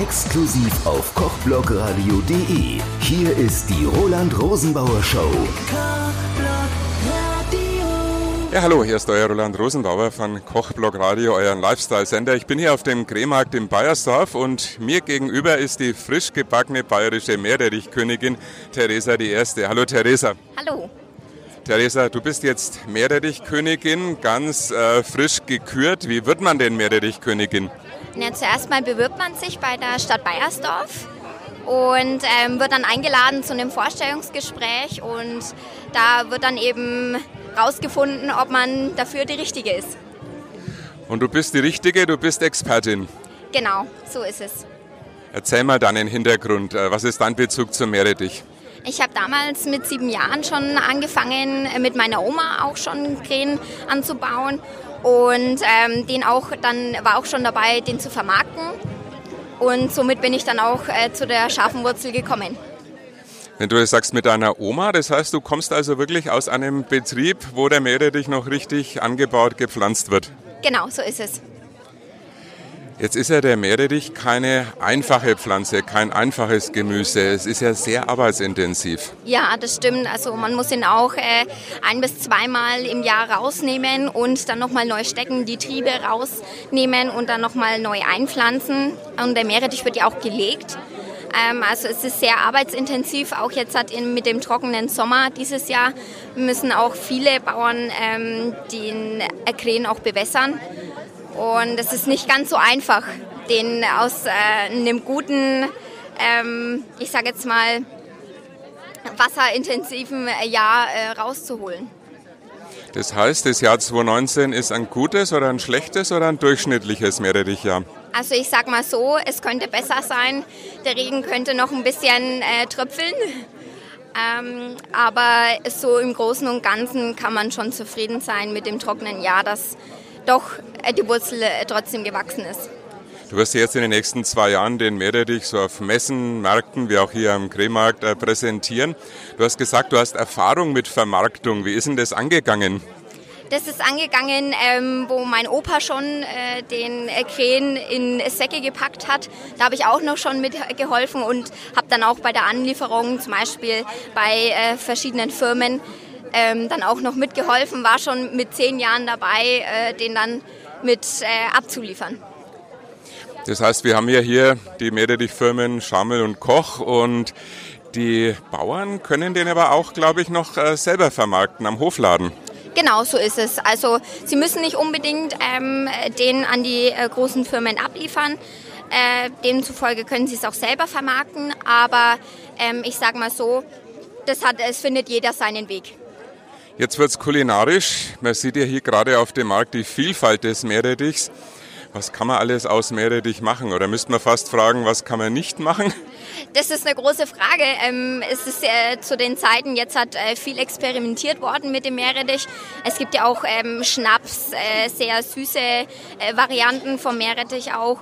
Exklusiv auf kochblogradio.de. Hier ist die Roland Rosenbauer Show. Ja, hallo, hier ist euer Roland Rosenbauer von Kochblog Radio, euren Lifestyle-Sender. Ich bin hier auf dem Grehmarkt in Bayersdorf und mir gegenüber ist die frisch gebackene bayerische Meerrettichkönigin Theresa die Erste. Hallo Theresa. Hallo. Theresa, du bist jetzt Meerrettichkönigin, ganz äh, frisch gekürt. Wie wird man denn Meerrettichkönigin? Ja, zuerst mal bewirbt man sich bei der Stadt Bayersdorf und ähm, wird dann eingeladen zu einem Vorstellungsgespräch und da wird dann eben rausgefunden, ob man dafür die Richtige ist. Und du bist die Richtige, du bist Expertin. Genau, so ist es. Erzähl mal deinen Hintergrund. Äh, was ist dein Bezug zum Meerrettich? Ich habe damals mit sieben Jahren schon angefangen, mit meiner Oma auch schon Krähen anzubauen und ähm, den auch dann war auch schon dabei, den zu vermarkten und somit bin ich dann auch äh, zu der scharfen Wurzel gekommen. Wenn du das sagst mit deiner Oma, das heißt, du kommst also wirklich aus einem Betrieb, wo der Meerrettich noch richtig angebaut, gepflanzt wird. Genau, so ist es. Jetzt ist ja der Meerrettich keine einfache Pflanze, kein einfaches Gemüse. Es ist ja sehr arbeitsintensiv. Ja, das stimmt. Also man muss ihn auch äh, ein bis zweimal im Jahr rausnehmen und dann nochmal neu stecken, die Triebe rausnehmen und dann nochmal neu einpflanzen. Und der Meerrettich wird ja auch gelegt. Ähm, also es ist sehr arbeitsintensiv, auch jetzt hat mit dem trockenen Sommer dieses Jahr müssen auch viele Bauern ähm, den Krähen auch bewässern. Und es ist nicht ganz so einfach, den aus äh, einem guten, ähm, ich sage jetzt mal, wasserintensiven Jahr äh, rauszuholen. Das heißt, das Jahr 2019 ist ein gutes oder ein schlechtes oder ein durchschnittliches Meerrettichjahr? Also ich sag mal so, es könnte besser sein. Der Regen könnte noch ein bisschen äh, tröpfeln. Ähm, aber so im Großen und Ganzen kann man schon zufrieden sein mit dem trockenen Jahr, dass doch äh, die Wurzel äh, trotzdem gewachsen ist. Du wirst jetzt in den nächsten zwei Jahren den Meerrettich so auf Messen, Märkten wie auch hier am Krehmarkt äh, präsentieren. Du hast gesagt, du hast Erfahrung mit Vermarktung. Wie ist denn das angegangen? Das ist angegangen, ähm, wo mein Opa schon äh, den äh, Krähen in Säcke gepackt hat. Da habe ich auch noch schon mitgeholfen und habe dann auch bei der Anlieferung, zum Beispiel bei äh, verschiedenen Firmen, ähm, dann auch noch mitgeholfen. War schon mit zehn Jahren dabei, äh, den dann mit äh, abzuliefern. Das heißt, wir haben ja hier die Meerrettichfirmen Schammel und Koch und die Bauern können den aber auch, glaube ich, noch äh, selber vermarkten am Hofladen. Genau, so ist es. Also Sie müssen nicht unbedingt ähm, den an die äh, großen Firmen abliefern. Äh, demzufolge können Sie es auch selber vermarkten. Aber ähm, ich sage mal so, das hat, es findet jeder seinen Weg. Jetzt wird es kulinarisch. Man sieht ja hier gerade auf dem Markt die Vielfalt des Meerrettichs. Was kann man alles aus Meerrettich machen? Oder müsste man fast fragen, was kann man nicht machen? Das ist eine große Frage. Ähm, es ist äh, zu den Zeiten, jetzt hat äh, viel experimentiert worden mit dem Meerrettich. Es gibt ja auch ähm, Schnaps, äh, sehr süße Varianten vom Meerrettich auch.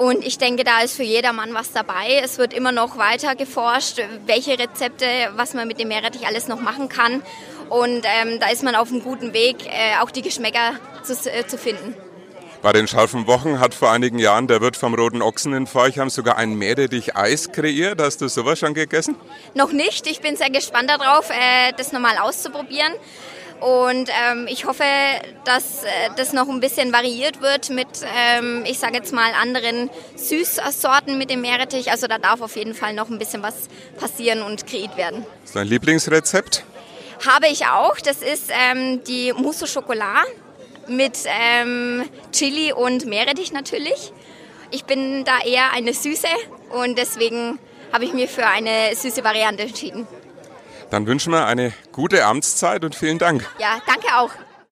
Und ich denke, da ist für jedermann was dabei. Es wird immer noch weiter geforscht, welche Rezepte, was man mit dem Meerrettich alles noch machen kann. Und ähm, da ist man auf einem guten Weg, auch die Geschmäcker zu, zu finden. Bei den scharfen Wochen hat vor einigen Jahren der Wirt vom Roten Ochsen in Forchheim sogar ein Meerrettich-Eis kreiert. Hast du sowas schon gegessen? Noch nicht. Ich bin sehr gespannt darauf, äh, das nochmal auszuprobieren. Und ähm, ich hoffe, dass äh, das noch ein bisschen variiert wird mit, ähm, ich sage jetzt mal, anderen Süßsorten mit dem Meerrettich. Also da darf auf jeden Fall noch ein bisschen was passieren und kreiert werden. Ist dein Lieblingsrezept? Habe ich auch. Das ist ähm, die Mousse au Chocolat mit ähm, Chili und Meerrettich natürlich. Ich bin da eher eine Süße und deswegen habe ich mir für eine süße Variante entschieden. Dann wünschen wir eine gute Amtszeit und vielen Dank. Ja, danke auch.